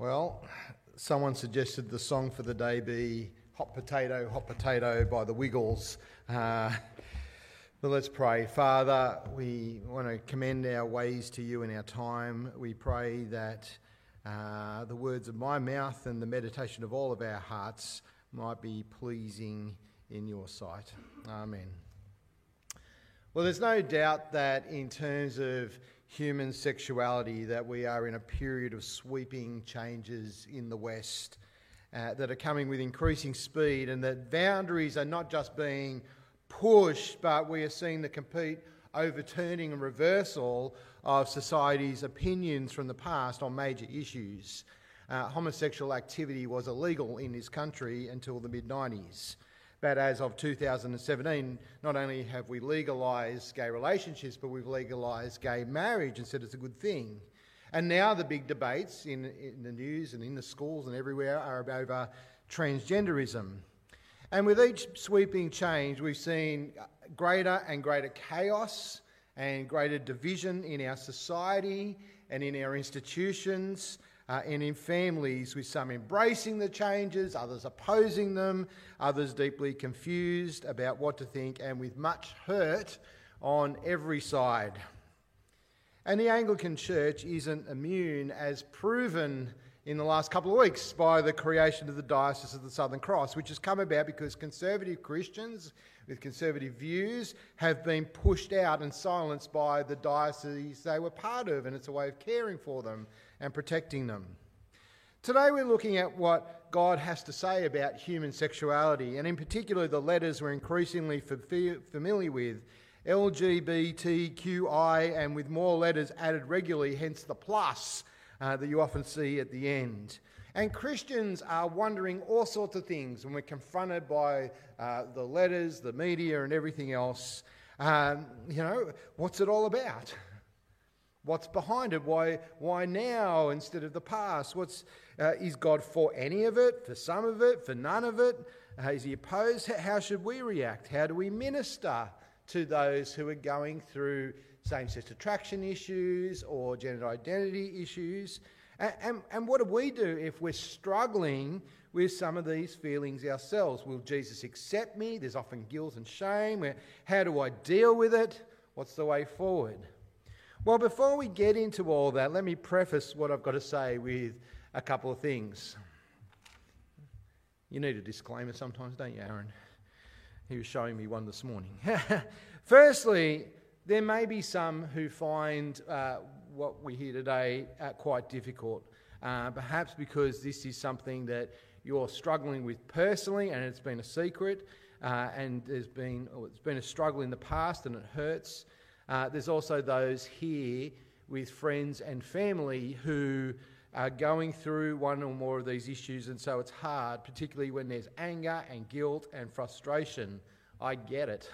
Well, someone suggested the song for the day be Hot Potato, Hot Potato by the Wiggles. Uh, but let's pray. Father, we want to commend our ways to you in our time. We pray that uh, the words of my mouth and the meditation of all of our hearts might be pleasing in your sight. Amen. Well, there's no doubt that in terms of human sexuality that we are in a period of sweeping changes in the West uh, that are coming with increasing speed, and that boundaries are not just being pushed, but we are seeing the complete overturning and reversal of society's opinions from the past on major issues. Uh, homosexual activity was illegal in this country until the mid 90s. But as of 2017, not only have we legalised gay relationships, but we've legalised gay marriage and said it's a good thing. And now the big debates in, in the news and in the schools and everywhere are over transgenderism. And with each sweeping change, we've seen greater and greater chaos and greater division in our society and in our institutions uh, and in families, with some embracing the changes, others opposing them, others deeply confused about what to think, and with much hurt on every side. And the Anglican Church isn't immune, as proven in the last couple of weeks by the creation of the Diocese of the Southern Cross, which has come about because conservative Christians with conservative views have been pushed out and silenced by the diocese they were part of, and it's a way of caring for them and protecting them. Today, we're looking at what God has to say about human sexuality, and in particular, the letters we're increasingly familiar with LGBTQI, and with more letters added regularly, hence the plus uh, that you often see at the end. And Christians are wondering all sorts of things when we're confronted by uh, the letters, the media, and everything else. Um, you know, what's it all about? What's behind it? Why, why now instead of the past? What's, uh, is God for any of it, for some of it, for none of it? Uh, is he opposed? How should we react? How do we minister to those who are going through same sex attraction issues or gender identity issues? And, and, and, what do we do if we're struggling with some of these feelings ourselves? Will Jesus accept me? There's often guilt and shame. How do I deal with it? What's the way forward? Well, before we get into all that, let me preface what I've got to say with a couple of things. You need a disclaimer sometimes, don't you, Aaron? He was showing me one this morning. Firstly, there may be some who find uh, what we hear today uh, quite difficult, uh, perhaps because this is something that you're struggling with personally and it's been a secret, uh, and there's been, oh, it's been a struggle in the past and it hurts. Uh, there's also those here with friends and family who are going through one or more of these issues, and so it's hard, particularly when there's anger and guilt and frustration. I get it.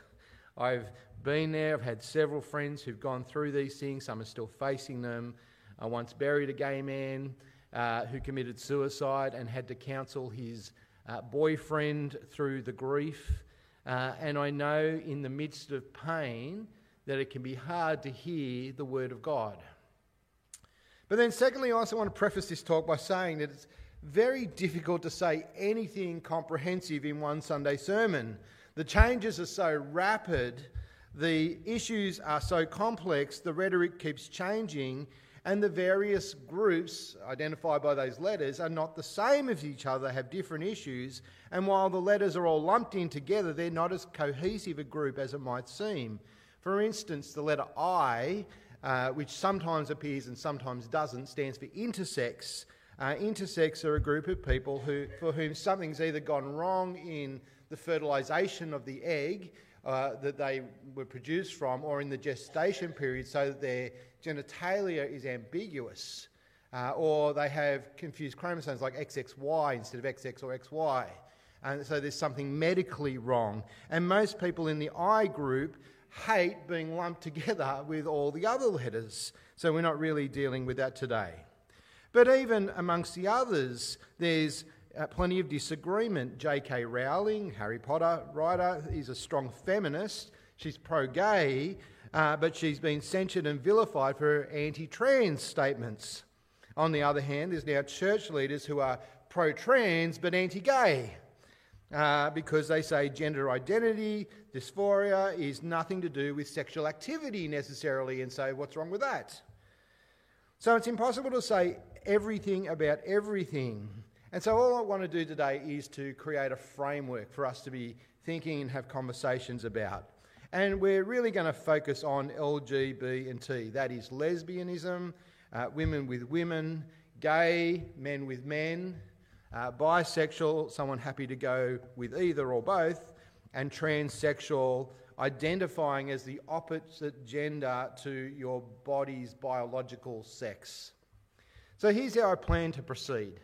I've been there. I've had several friends who've gone through these things. Some are still facing them. I once buried a gay man uh, who committed suicide and had to counsel his uh, boyfriend through the grief. Uh, and I know in the midst of pain that it can be hard to hear the word of God. But then, secondly, I also want to preface this talk by saying that it's very difficult to say anything comprehensive in one Sunday sermon. The changes are so rapid the issues are so complex, the rhetoric keeps changing, and the various groups identified by those letters are not the same as each other, have different issues, and while the letters are all lumped in together, they're not as cohesive a group as it might seem. For instance, the letter I, uh, which sometimes appears and sometimes doesn't, stands for intersex. Uh, intersex are a group of people who, for whom something's either gone wrong in the fertilisation of the egg uh, that they were produced from or in the gestation period so that their genitalia is ambiguous. Uh, or they have confused chromosomes like XXY instead of XX or XY. And so there's something medically wrong. And most people in the I group hate being lumped together with all the other letters. So we're not really dealing with that today. But even amongst the others, there's uh, plenty of disagreement. J.K. Rowling, Harry Potter writer, is a strong feminist. She's pro gay, uh, but she's been censured and vilified for her anti trans statements. On the other hand, there's now church leaders who are pro trans but anti gay. Uh, because they say gender identity, dysphoria is nothing to do with sexual activity necessarily, and say, what's wrong with that? So it's impossible to say everything about everything. And so, all I want to do today is to create a framework for us to be thinking and have conversations about. And we're really going to focus on LGBT and T that is, lesbianism, uh, women with women, gay, men with men, uh, bisexual, someone happy to go with either or both, and transsexual, identifying as the opposite gender to your body's biological sex. So here's how I plan to proceed.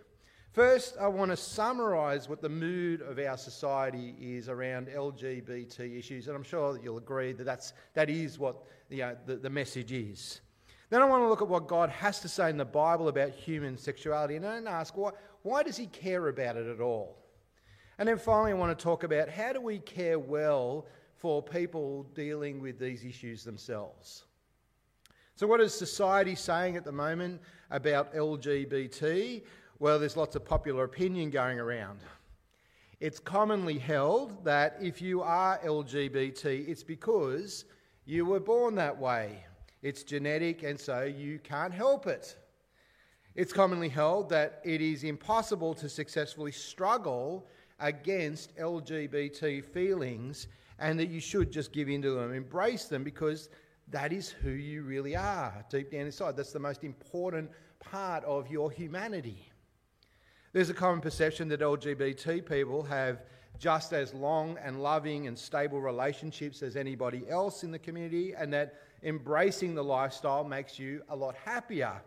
First, I want to summarise what the mood of our society is around LGBT issues, and I'm sure that you'll agree that that's, that is what you know, the, the message is. Then I want to look at what God has to say in the Bible about human sexuality and ask why, why does He care about it at all? And then finally, I want to talk about how do we care well for people dealing with these issues themselves. So, what is society saying at the moment about LGBT? Well, there's lots of popular opinion going around. It's commonly held that if you are LGBT, it's because you were born that way. It's genetic, and so you can't help it. It's commonly held that it is impossible to successfully struggle against LGBT feelings and that you should just give in to them, embrace them, because that is who you really are deep down inside. That's the most important part of your humanity. There's a common perception that LGBT people have just as long and loving and stable relationships as anybody else in the community, and that embracing the lifestyle makes you a lot happier.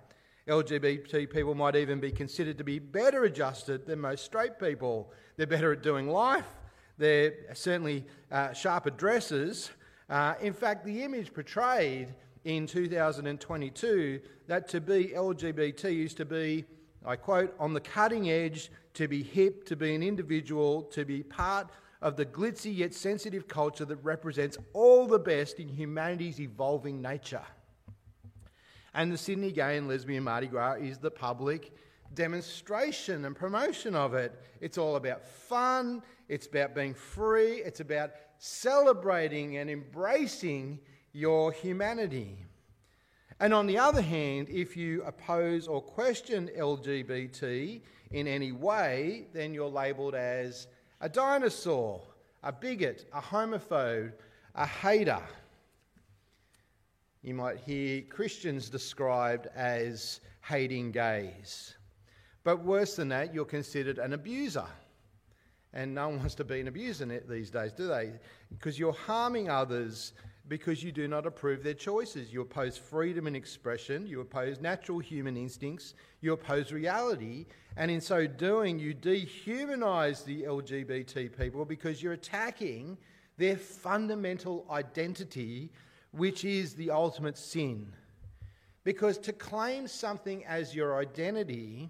LGBT people might even be considered to be better adjusted than most straight people. They're better at doing life, they're certainly uh, sharper dressers. Uh, in fact, the image portrayed in 2022 that to be LGBT used to be, I quote, on the cutting edge, to be hip, to be an individual, to be part of the glitzy yet sensitive culture that represents all the best in humanity's evolving nature. And the Sydney Gay and Lesbian Mardi Gras is the public demonstration and promotion of it. It's all about fun, it's about being free, it's about celebrating and embracing your humanity. And on the other hand, if you oppose or question LGBT in any way, then you're labelled as a dinosaur, a bigot, a homophobe, a hater. You might hear Christians described as hating gays. But worse than that, you're considered an abuser. And no one wants to be an abuser these days, do they? Because you're harming others because you do not approve their choices. You oppose freedom and expression, you oppose natural human instincts, you oppose reality, and in so doing, you dehumanize the LGBT people because you're attacking their fundamental identity, which is the ultimate sin. Because to claim something as your identity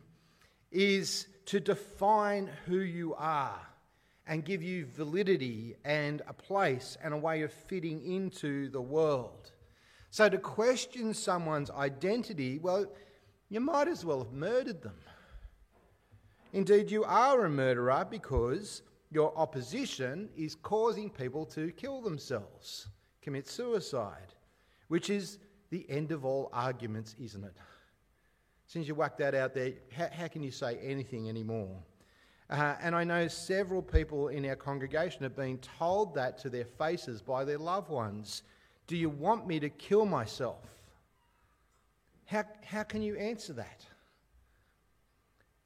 is to define who you are and give you validity and a place and a way of fitting into the world. So to question someone's identity, well, you might as well have murdered them. Indeed, you are a murderer because your opposition is causing people to kill themselves, commit suicide, which is the end of all arguments, isn't it? Since you whack that out there, how, how can you say anything anymore? Uh, and I know several people in our congregation have been told that to their faces by their loved ones. Do you want me to kill myself? How, how can you answer that?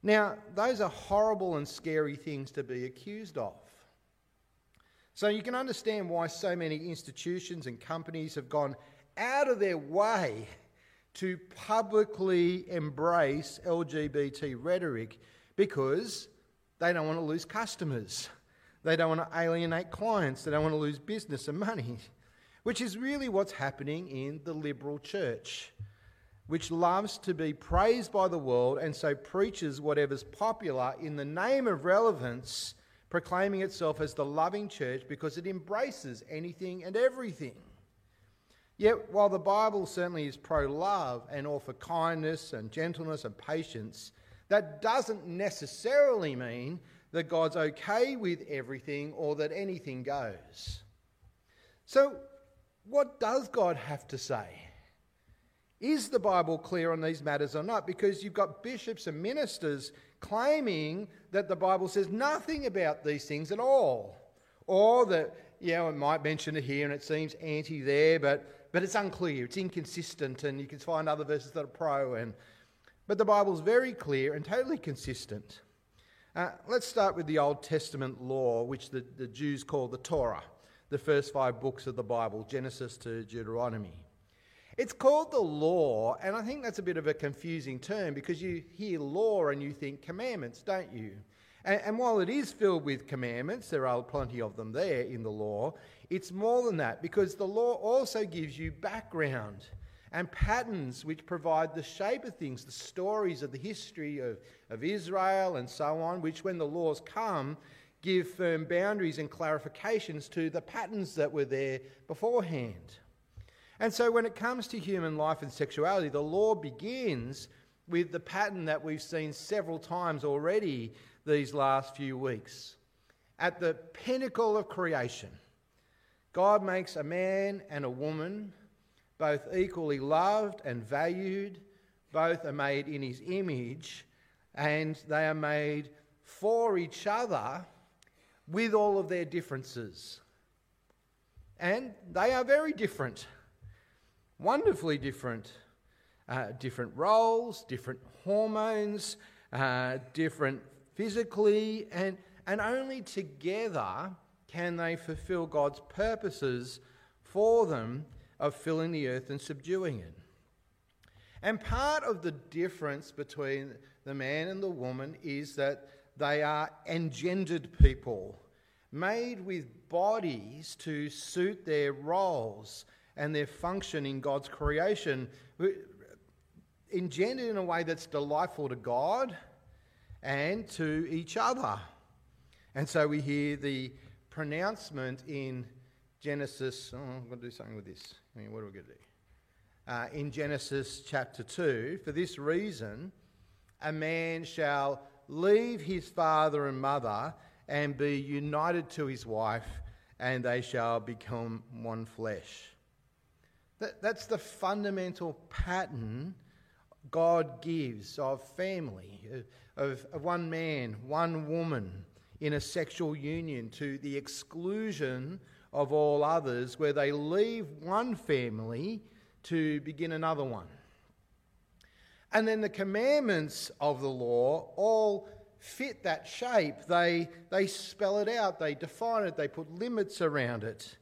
Now, those are horrible and scary things to be accused of. So you can understand why so many institutions and companies have gone out of their way to publicly embrace LGBT rhetoric because they don't want to lose customers. They don't want to alienate clients. They don't want to lose business and money, which is really what's happening in the liberal church, which loves to be praised by the world and so preaches whatever's popular in the name of relevance, proclaiming itself as the loving church because it embraces anything and everything. Yet, while the Bible certainly is pro love and all for kindness and gentleness and patience, that doesn't necessarily mean that God's okay with everything or that anything goes. So, what does God have to say? Is the Bible clear on these matters or not? Because you've got bishops and ministers claiming that the Bible says nothing about these things at all. Or that, you know, it might mention it here and it seems anti there, but, but it's unclear, it's inconsistent, and you can find other verses that are pro. And, but the Bible's very clear and totally consistent. Uh, let's start with the Old Testament law, which the, the Jews call the Torah, the first five books of the Bible, Genesis to Deuteronomy. It's called the law, and I think that's a bit of a confusing term because you hear law and you think commandments, don't you? And, and, while it is filled with commandments, there are plenty of them there in the law, it's more than that because the law also gives you background and patterns which provide the shape of things, the stories of the history of, of Israel and so on, which when the laws come, give firm boundaries and clarifications to the patterns that were there beforehand. And so, when it comes to human life and sexuality, the law begins with the pattern that we've seen several times already these last few weeks. At the pinnacle of creation, God makes a man and a woman, both equally loved and valued, both are made in his image, and they are made for each other with all of their differences. And they are very different wonderfully different. Uh, different roles, different hormones, uh, different physically, and, and only together can they fulfill God's purposes for them of filling the earth and subduing it. And part of the difference between the man and the woman is that they are engendered people, made with bodies to suit their roles and their function in God's creation, engendered in a way that's delightful to God and to each other. And so we hear the pronouncement in Genesis. Oh, I'm going to do something with this. I mean, what are we going to do? Uh, in Genesis chapter 2, for this reason, a man shall leave his father and mother and be united to his wife, and they shall become one flesh. That, that's the fundamental pattern God gives of family, uh, of, of one man, one woman in a sexual union to the exclusion of all others, where they leave one family to begin another one. And then the commandments of the law all fit that shape. They, they spell it out, they define it, they put limits around it.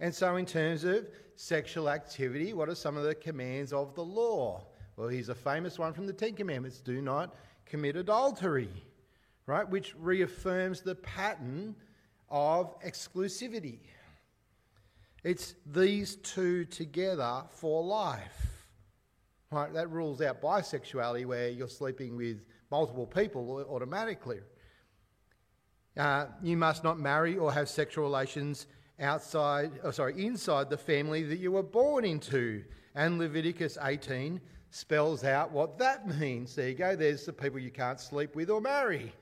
And so, in terms of sexual activity, what are some of the commands of the law? Well, here's a famous one from the Ten Commandments do not commit adultery, right? Which reaffirms the pattern of exclusivity. It's these two together for life, right? That rules out bisexuality where you're sleeping with multiple people automatically. Uh, you must not marry or have sexual relations outside, oh, sorry, inside the family that you were born into. And Leviticus 18 spells out what that means. There you go. There's the people you can't sleep with or marry.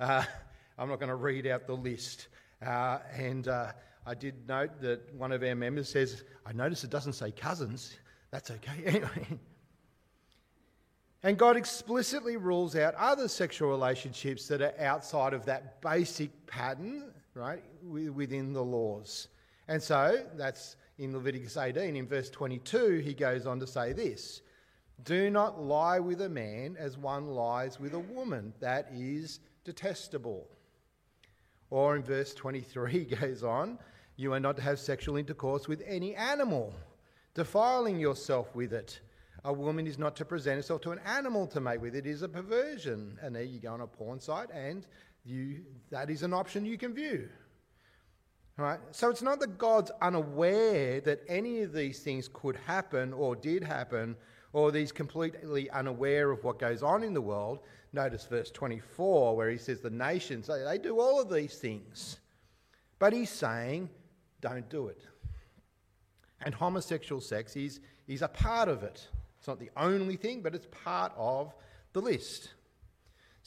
Uh, I'm not going to read out the list. Uh, and uh, I did note that one of our members says, I notice it doesn't say cousins. That's okay. Anyway. And God explicitly rules out other sexual relationships that are outside of that basic pattern right, within the laws. And so that's in Leviticus 18. In verse 22, he goes on to say this Do not lie with a man as one lies with a woman. That is detestable. Or in verse 23, he goes on You are not to have sexual intercourse with any animal, defiling yourself with it. A woman is not to present herself to an animal to mate with. It is a perversion. And there you go on a porn site and you, that is an option you can view. Right? So it's not that God's unaware that any of these things could happen or did happen, or that he's completely unaware of what goes on in the world. Notice verse 24, where he says the nations, they, they do all of these things. But he's saying, don't do it. And homosexual sex is, is a part of it. It's not the only thing, but it's part of the list.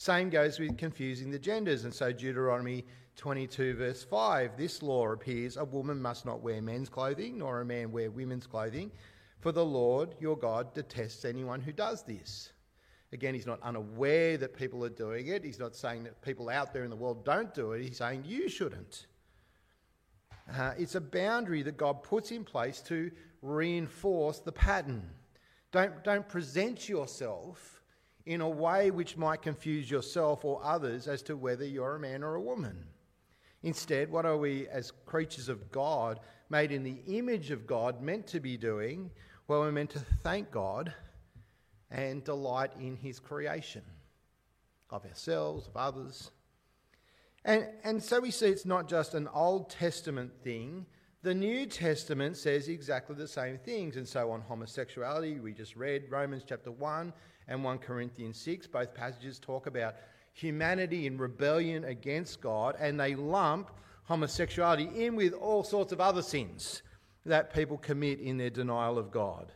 Same goes with confusing the genders. And so, Deuteronomy 22, verse 5 this law appears a woman must not wear men's clothing, nor a man wear women's clothing, for the Lord your God detests anyone who does this. Again, he's not unaware that people are doing it. He's not saying that people out there in the world don't do it. He's saying you shouldn't. Uh, it's a boundary that God puts in place to reinforce the pattern. Don't, don't present yourself in a way which might confuse yourself or others as to whether you're a man or a woman. Instead, what are we, as creatures of God, made in the image of God, meant to be doing? Well, we're meant to thank God and delight in His creation of ourselves, of others. And, and so we see it's not just an Old Testament thing. The New Testament says exactly the same things. And so on homosexuality, we just read Romans chapter 1 and 1 Corinthians 6. Both passages talk about humanity in rebellion against God, and they lump homosexuality in with all sorts of other sins that people commit in their denial of God.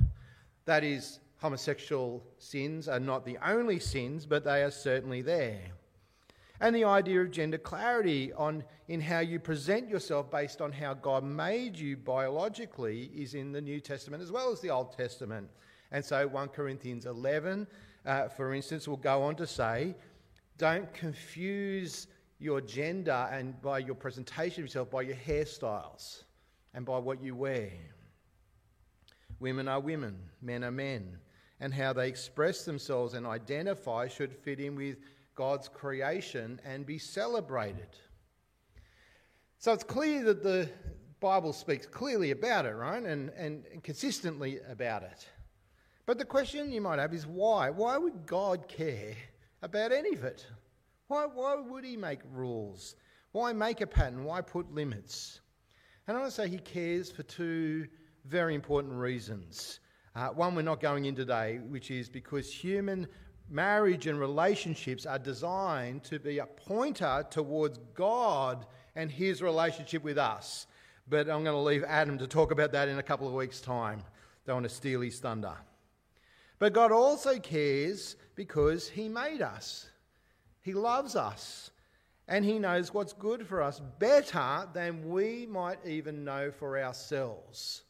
That is, homosexual sins are not the only sins, but they are certainly there. And the idea of gender clarity on in how you present yourself based on how God made you biologically is in the New Testament as well as the Old Testament. And so 1 Corinthians 11, uh, for instance, will go on to say, don't confuse your gender and by your presentation of yourself by your hairstyles and by what you wear. Women are women, men are men, and how they express themselves and identify should fit in with God's creation and be celebrated. So it's clear that the Bible speaks clearly about it, right? And, and, consistently about it. But the question you might have is why? Why would God care about any of it? Why, why would He make rules? Why make a pattern? Why put limits? And I want to say He cares for two very important reasons. Uh, one we're not going in today, which is because human marriage and relationships are designed to be a pointer towards God and his relationship with us. But I'm going to leave Adam to talk about that in a couple of weeks' time. Don't want to steal his thunder. But God also cares because he made us, he loves us, and he knows what's good for us better than we might even know for ourselves.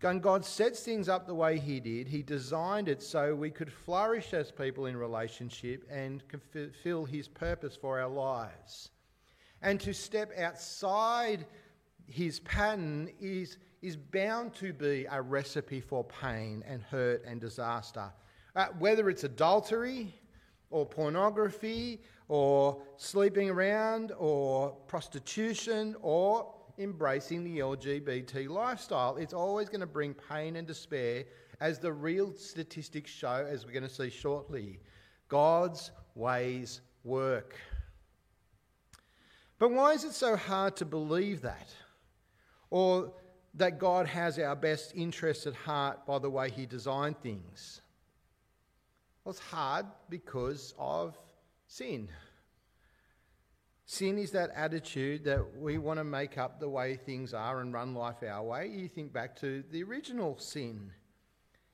When God sets things up the way He did, He designed it so we could flourish as people in relationship and fulfill His purpose for our lives. And to step outside His pattern is, is bound to be a recipe for pain and hurt and disaster. Uh, whether it's adultery or pornography or sleeping around or prostitution or embracing the LGBT lifestyle. It's always going to bring pain and despair, as the real statistics show, as we're going to see shortly. God's ways work. But why is it so hard to believe that? Or that God has our best interests at heart by the way He designed things? Well, it's hard because of sin. Sin is that attitude that we want to make up the way things are and run life our way. You think back to the original sin.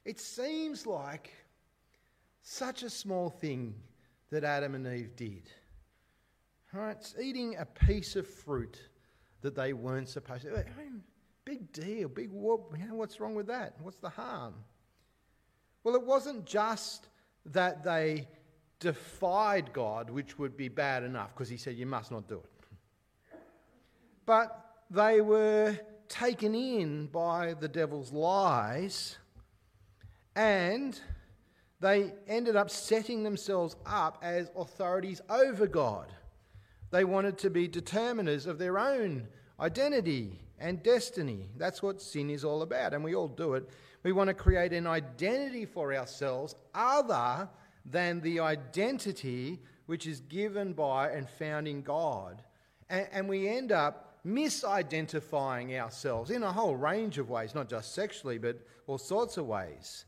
It seems like such a small thing that Adam and Eve did. Right? It's eating a piece of fruit that they weren't supposed to. I mean, big deal, big whoop. What's wrong with that? What's the harm? Well, it wasn't just that they defied God, which would be bad enough because he said, You must not do it. But they were taken in by the devil's lies and they ended up setting themselves up as authorities over God. They wanted to be determiners of their own identity and destiny. That's what sin is all about, and we all do it. We want to create an identity for ourselves other than the identity which is given by and found in God. And, and we end up misidentifying ourselves in a whole range of ways, not just sexually, but all sorts of ways.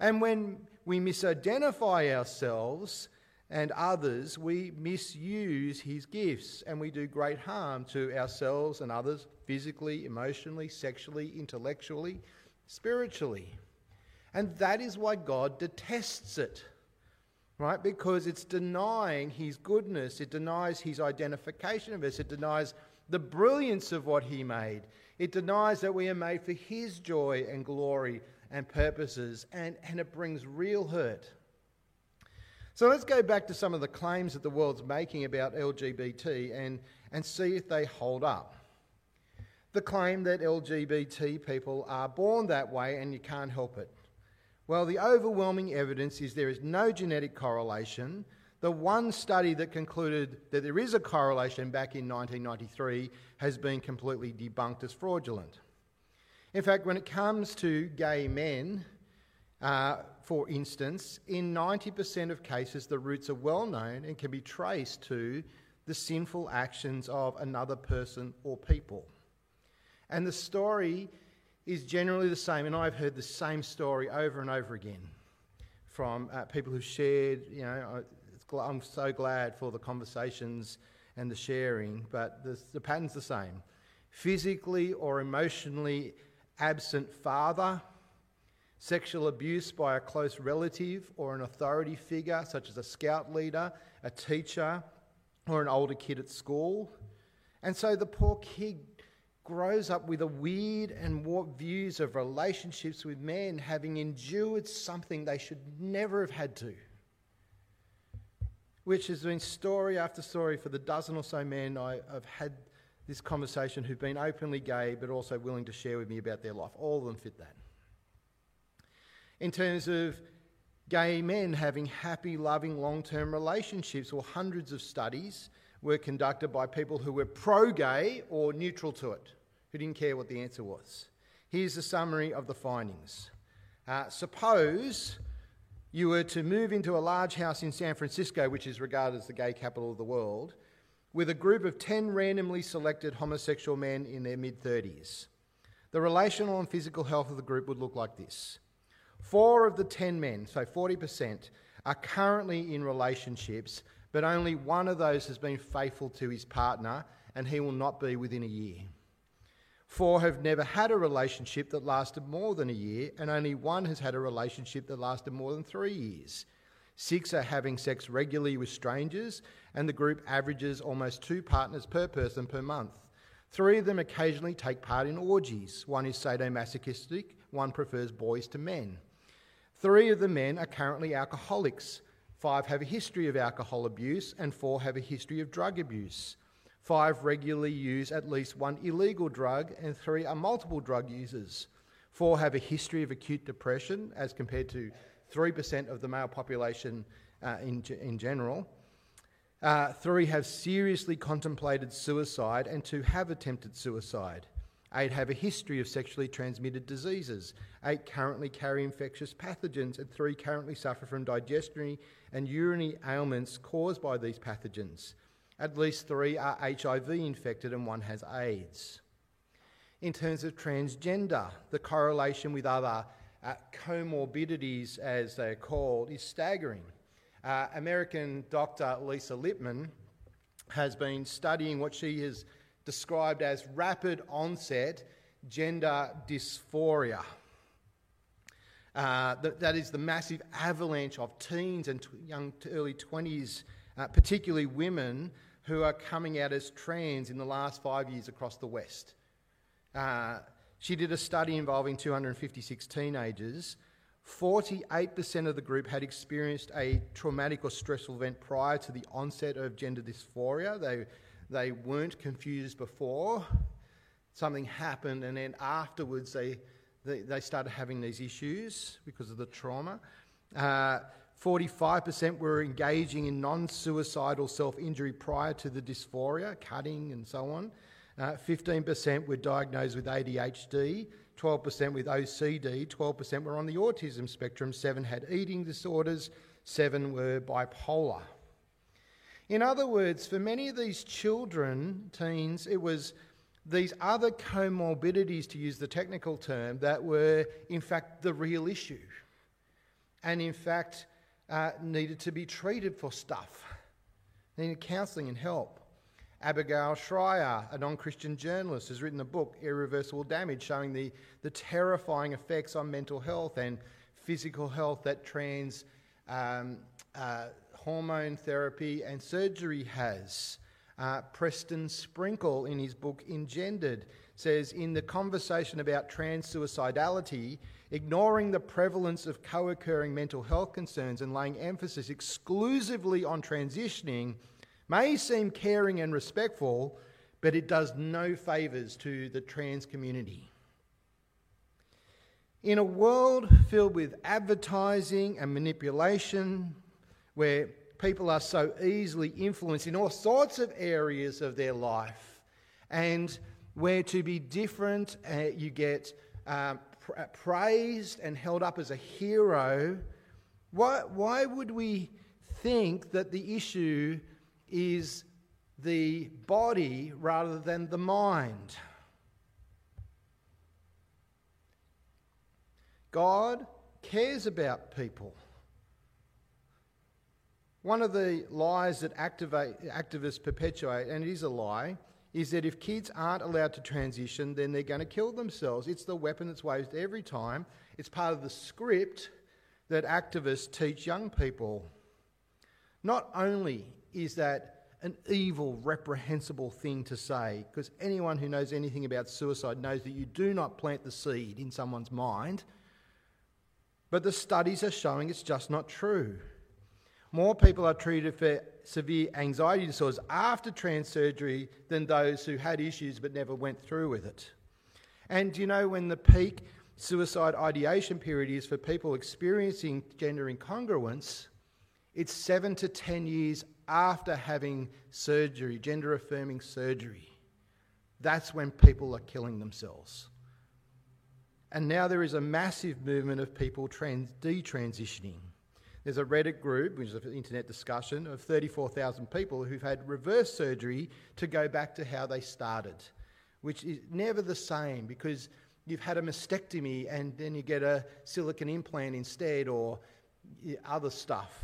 And when we misidentify ourselves, and others, we misuse his gifts and we do great harm to ourselves and others physically, emotionally, sexually, intellectually, spiritually. And that is why God detests it, right? Because it's denying his goodness, it denies his identification of us, it denies the brilliance of what he made, it denies that we are made for his joy and glory and purposes, and, and it brings real hurt. So let's go back to some of the claims that the world's making about LGBT and, and see if they hold up. The claim that LGBT people are born that way and you can't help it. Well, the overwhelming evidence is there is no genetic correlation. The one study that concluded that there is a correlation back in 1993 has been completely debunked as fraudulent. In fact, when it comes to gay men, uh, for instance, in 90% of cases, the roots are well known and can be traced to the sinful actions of another person or people. And the story is generally the same, and I've heard the same story over and over again from uh, people who've shared. You know, I'm so glad for the conversations and the sharing, but the, the pattern's the same. Physically or emotionally absent father sexual abuse by a close relative or an authority figure, such as a scout leader, a teacher, or an older kid at school. And so the poor kid grows up with a weird and warped views of relationships with men, having endured something they should never have had to. Which has been story after story for the dozen or so men I, have had this conversation who've been openly gay but also willing to share with me about their life. All of them fit that in terms of gay men having happy, loving, long term relationships. or hundreds of studies were conducted by people who were pro gay or neutral to it, who didn't care what the answer was. Here's a summary of the findings. Uh, suppose you were to move into a large house in San Francisco, which is regarded as the gay capital of the world, with a group of 10 randomly selected homosexual men in their mid 30s. The relational and physical health of the group would look like this Four of the 10 men, so 40%, are currently in relationships, but only one of those has been faithful to his partner, and he will not be within a year. Four have never had a relationship that lasted more than a year, and only one has had a relationship that lasted more than three years. Six are having sex regularly with strangers, and the group averages almost two partners per person per month. Three of them occasionally take part in orgies. One is sadomasochistic, one prefers boys to men. Three of the men are currently alcoholics. Five have a history of alcohol abuse, and four have a history of drug abuse. Five regularly use at least one illegal drug, and three are multiple drug users. Four have a history of acute depression, as compared to 3% of the male population uh, in, in general. Uh, three have seriously contemplated suicide, and two have attempted suicide. Eight have a history of sexually transmitted diseases. Eight currently carry infectious pathogens, and three currently suffer from digestionary and urinary ailments caused by these pathogens. At least three are HIV infected, and one has AIDS. In terms of transgender, the correlation with other uh, comorbidities, as they're called, is staggering. Uh, American doctor Lisa Littman has been studying what she has described as rapid onset gender dysphoria. Uh, that, that is the massive avalanche of teens and t- young to early 20s, uh, particularly women, who are coming out as trans in the last five years across the West. Uh, she did a study involving 256 teenagers. 48% of the group had experienced a traumatic or stressful event prior to the onset of gender dysphoria. They they weren't confused before. Something happened, and then afterwards they, they, they started having these issues because of the trauma. Uh, 45% were engaging in non suicidal self injury prior to the dysphoria, cutting and so on. Uh, 15% were diagnosed with ADHD, 12% with OCD, 12% were on the autism spectrum, 7 had eating disorders, 7 were bipolar. In other words, for many of these children, teens, it was these other comorbidities, to use the technical term, that were in fact the real issue. And in fact, uh, needed to be treated for stuff, needed counselling and help. Abigail Shrier, a non Christian journalist, has written a book, Irreversible Damage, showing the, the terrifying effects on mental health and physical health that trans um, uh, hormone therapy and surgery has. Uh, Preston Sprinkle, in his book Engendered, says in the conversation about trans suicidality, ignoring the prevalence of co occurring mental health concerns and laying emphasis exclusively on transitioning may seem caring and respectful, but it does no favours to the trans community. In a world filled with advertising and manipulation, where people are so easily influenced in all sorts of areas of their life, and where to be different, uh, you get um, pr- praised and held up as a hero, why, why would we think that the issue is the body rather than the mind? God cares about people. One of the lies that activate, activists perpetuate, and it is a lie, is that if kids aren't allowed to transition, then they're going to kill themselves. It's the weapon that's used every time. It's part of the script that activists teach young people. Not only is that an evil, reprehensible thing to say, because anyone who knows anything about suicide knows that you do not plant the seed in someone's mind, but the studies are showing it's just not true. More people are treated for severe anxiety disorders after trans surgery than those who had issues but never went through with it. And you know when the peak suicide ideation period is for people experiencing gender incongruence? It's seven to ten years after having surgery, gender affirming surgery. That's when people are killing themselves. And now there is a massive movement of people trans- detransitioning. There's a Reddit group, which is an internet discussion, of 34,000 people who've had reverse surgery to go back to how they started, which is never the same because you've had a mastectomy and then you get a silicon implant instead or other stuff.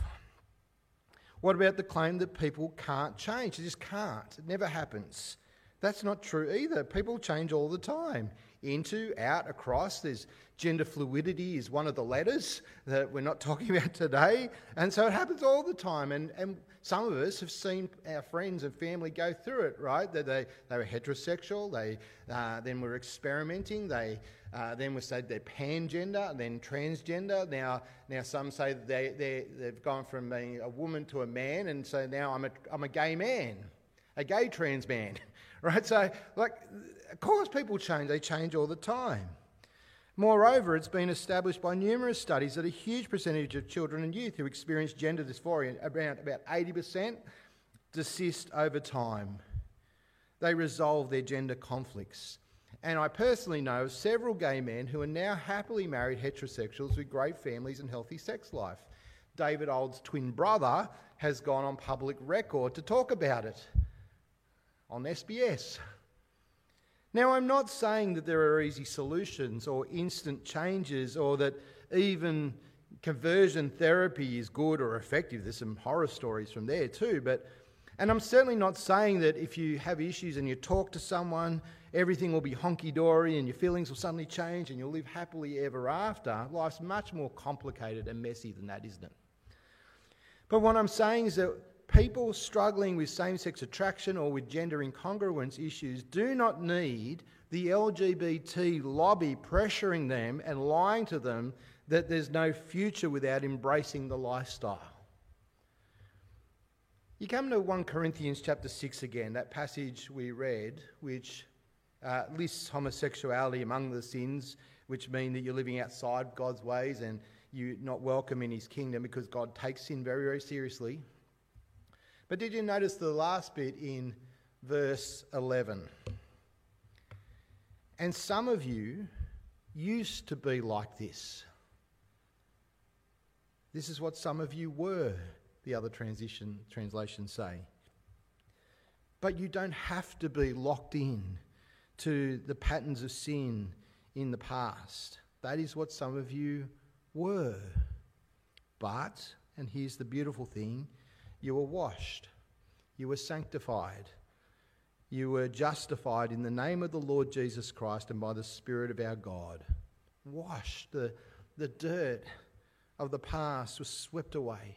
What about the claim that people can't change? They just can't. It never happens. That's not true either. People change all the time into, out, across. There's gender fluidity is one of the letters that we're not talking about today. And so it happens all the time. And, and some of us have seen our friends and family go through it, right? That they, they were heterosexual, they uh, then were experimenting, they uh, then were said they're pangender, then transgender. Now, now some say they, they, they've gone from being a woman to a man, and so now I'm a, I'm a gay man, a gay trans man, right? So, like, of course, people change, they change all the time. Moreover, it's been established by numerous studies that a huge percentage of children and youth who experience gender dysphoria, around about 80%, desist over time. They resolve their gender conflicts. And I personally know of several gay men who are now happily married heterosexuals with great families and healthy sex life. David Old's twin brother has gone on public record to talk about it on SBS. Now, I'm not saying that there are easy solutions or instant changes or that even conversion therapy is good or effective. There's some horror stories from there too, but and I'm certainly not saying that if you have issues and you talk to someone, everything will be honky dory and your feelings will suddenly change and you'll live happily ever after. Life's much more complicated and messy than that, isn't it? But what I'm saying is that people struggling with same sex attraction or with gender incongruence issues do not need the LGBT lobby pressuring them and lying to them that there's no future without embracing the lifestyle. You come to 1 Corinthians chapter 6 again, that passage we read, which uh, lists homosexuality among the sins, which mean that you're living outside God's ways and you're not welcome in his kingdom because God takes sin very, very seriously. But did you notice the last bit in verse 11? And some of you used to be like this. This is what some of you were, the other transition translations say. But you don't have to be locked in to the patterns of sin in the past. That is what some of you were. But And here's the beautiful thing you were washed, you were sanctified, you were justified in the name of the Lord Jesus Christ and by the Spirit of our God. Washed, the, the dirt of the past was swept away.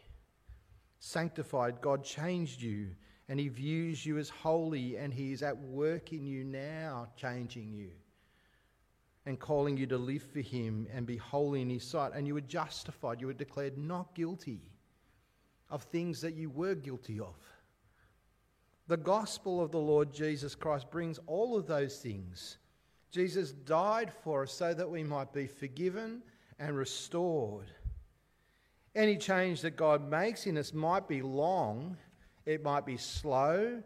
Sanctified, God changed you and He views you as holy and He is at work in you now, changing you and calling you to live for Him and be holy in His sight. And you were justified, you were declared not guilty of things that you were guilty of. The gospel of the Lord Jesus Christ brings all of those things. Jesus died for us so that we might be forgiven and restored. Any change that God makes in us might be long, it might be slow,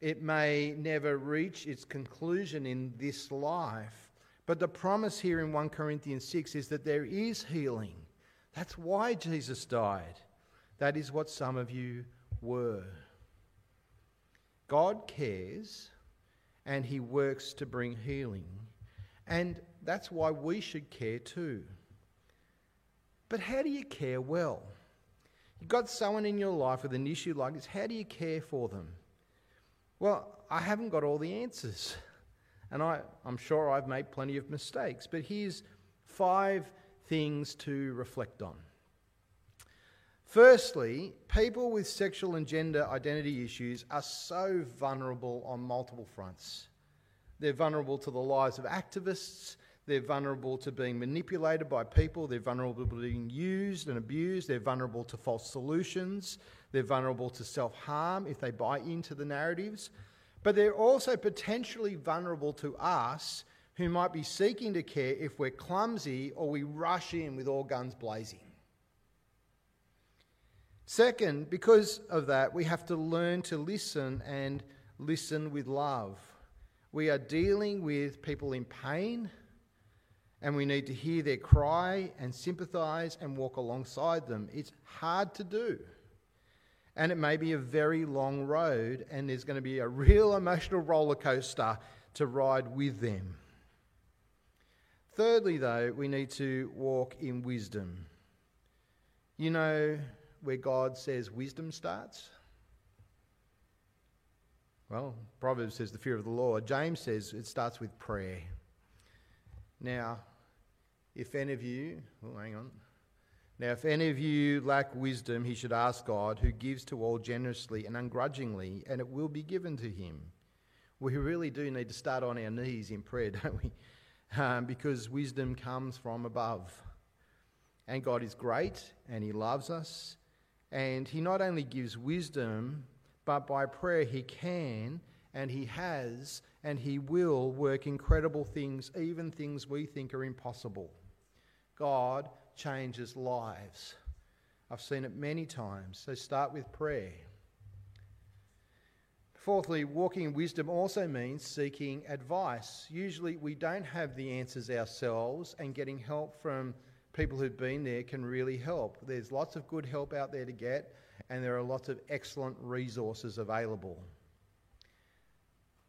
it may never reach its conclusion in this life. But the promise here in 1 Corinthians 6 is that there is healing. That's why Jesus died. That is what some of you were. God cares and He works to bring healing. And that's why we should care too. But how do you care well? You've got someone in your life with an issue like this. How do you care for them? Well, I haven't got all the answers. And I, I'm sure I've made plenty of mistakes, but here's five things to reflect on. Firstly, people with sexual and gender identity issues are so vulnerable on multiple fronts. They're vulnerable to the lies of activists, they're vulnerable to being manipulated by people, they're vulnerable to being used and abused, they're vulnerable to false solutions, they're vulnerable to self harm if they buy into the narratives. But they're also potentially vulnerable to us who might be seeking to care if we're clumsy or we rush in with all guns blazing. Second, because of that, we have to learn to listen and listen with love. We are dealing with people in pain, and we need to hear their cry and sympathise and walk alongside them. It's hard to do. And it may be a very long road, and there's going to be a real emotional roller coaster to ride with them. Thirdly, though, we need to walk in wisdom. You know where God says wisdom starts? Well, Proverbs says the fear of the Lord. James says it starts with prayer. Now, if any of you, oh, hang on. Now, if any of you lack wisdom, he should ask God, who gives to all generously and ungrudgingly, and it will be given to him. We really do need to start on our knees in prayer, don't we? Um, because wisdom comes from above. And God is great, and he loves us. And he not only gives wisdom, but by prayer he can, and he has, and he will work incredible things, even things we think are impossible. God changes lives. I've seen it many times. So start with prayer. Fourthly, walking in wisdom also means seeking advice. Usually, we don't have the answers ourselves, and getting help from people who've been there can really help. There's lots of good help out there to get, and there are lots of excellent resources available.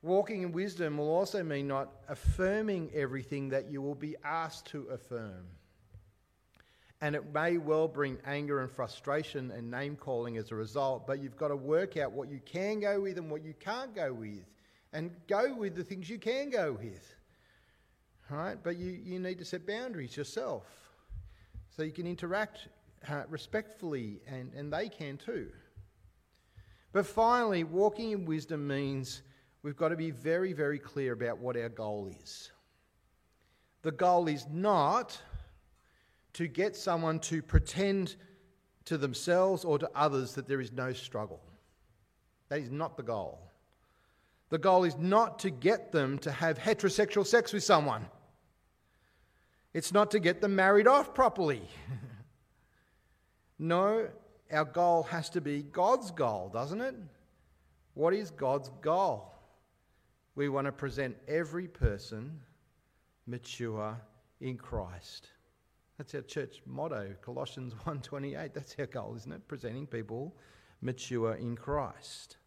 Walking in wisdom will also mean not affirming everything that you will be asked to affirm. And it may well bring anger and frustration and name calling as a result, but you've got to work out what you can go with and what you can't go with. And go with the things you can go with. Right? But you, you need to set boundaries yourself so you can interact uh, respectfully, and, and they can too. But finally, walking in wisdom means we've got to be very, very clear about what our goal is. The goal is not to get someone to pretend to themselves or to others that there is no struggle. That is not the goal. The goal is not to get them to have heterosexual sex with someone. It's not to get them married off properly. no, our goal has to be God's goal, doesn't it? What is God's goal? We want to present every person mature in Christ. That's our church motto, Colossians 1:28. That's our goal, isn't it? Presenting people mature in Christ.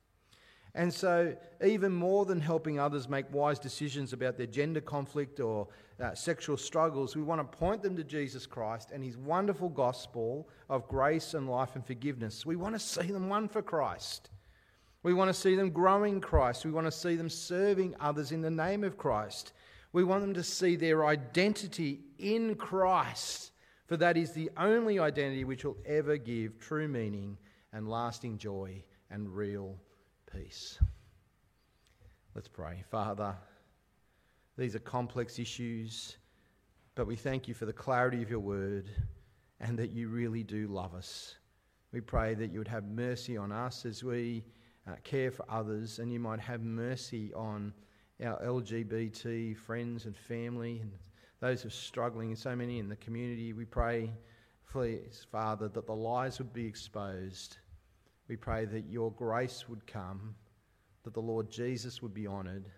And so, even more than helping others make wise decisions about their gender conflict or uh, sexual struggles, we want to point them to Jesus Christ and his wonderful gospel of grace and life and forgiveness. We want to see them won for Christ. We want to see them growing Christ. We want to see them serving others in the name of Christ. We want them to see their identity in Christ, for that is the only identity which will ever give true meaning and lasting joy and real peace. Let's pray. Father, these are complex issues, but we thank you for the clarity of your word and that you really do love us. We pray that you would have mercy on us as we uh, care for others, and you might have mercy on our LGBT friends and family and those who are struggling, and so many in the community. We pray, please, Father, that the lies would be exposed we pray that your grace would come, that the Lord Jesus would be honoured,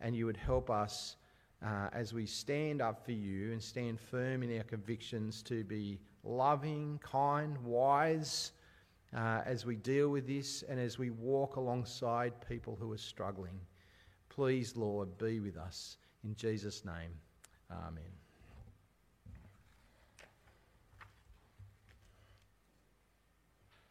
and you would help us uh, as we stand up for you and stand firm in our convictions to be loving, kind, wise uh, as we deal with this and as we walk alongside people who are struggling. Please, Lord, be with us. In Jesus' name, amen.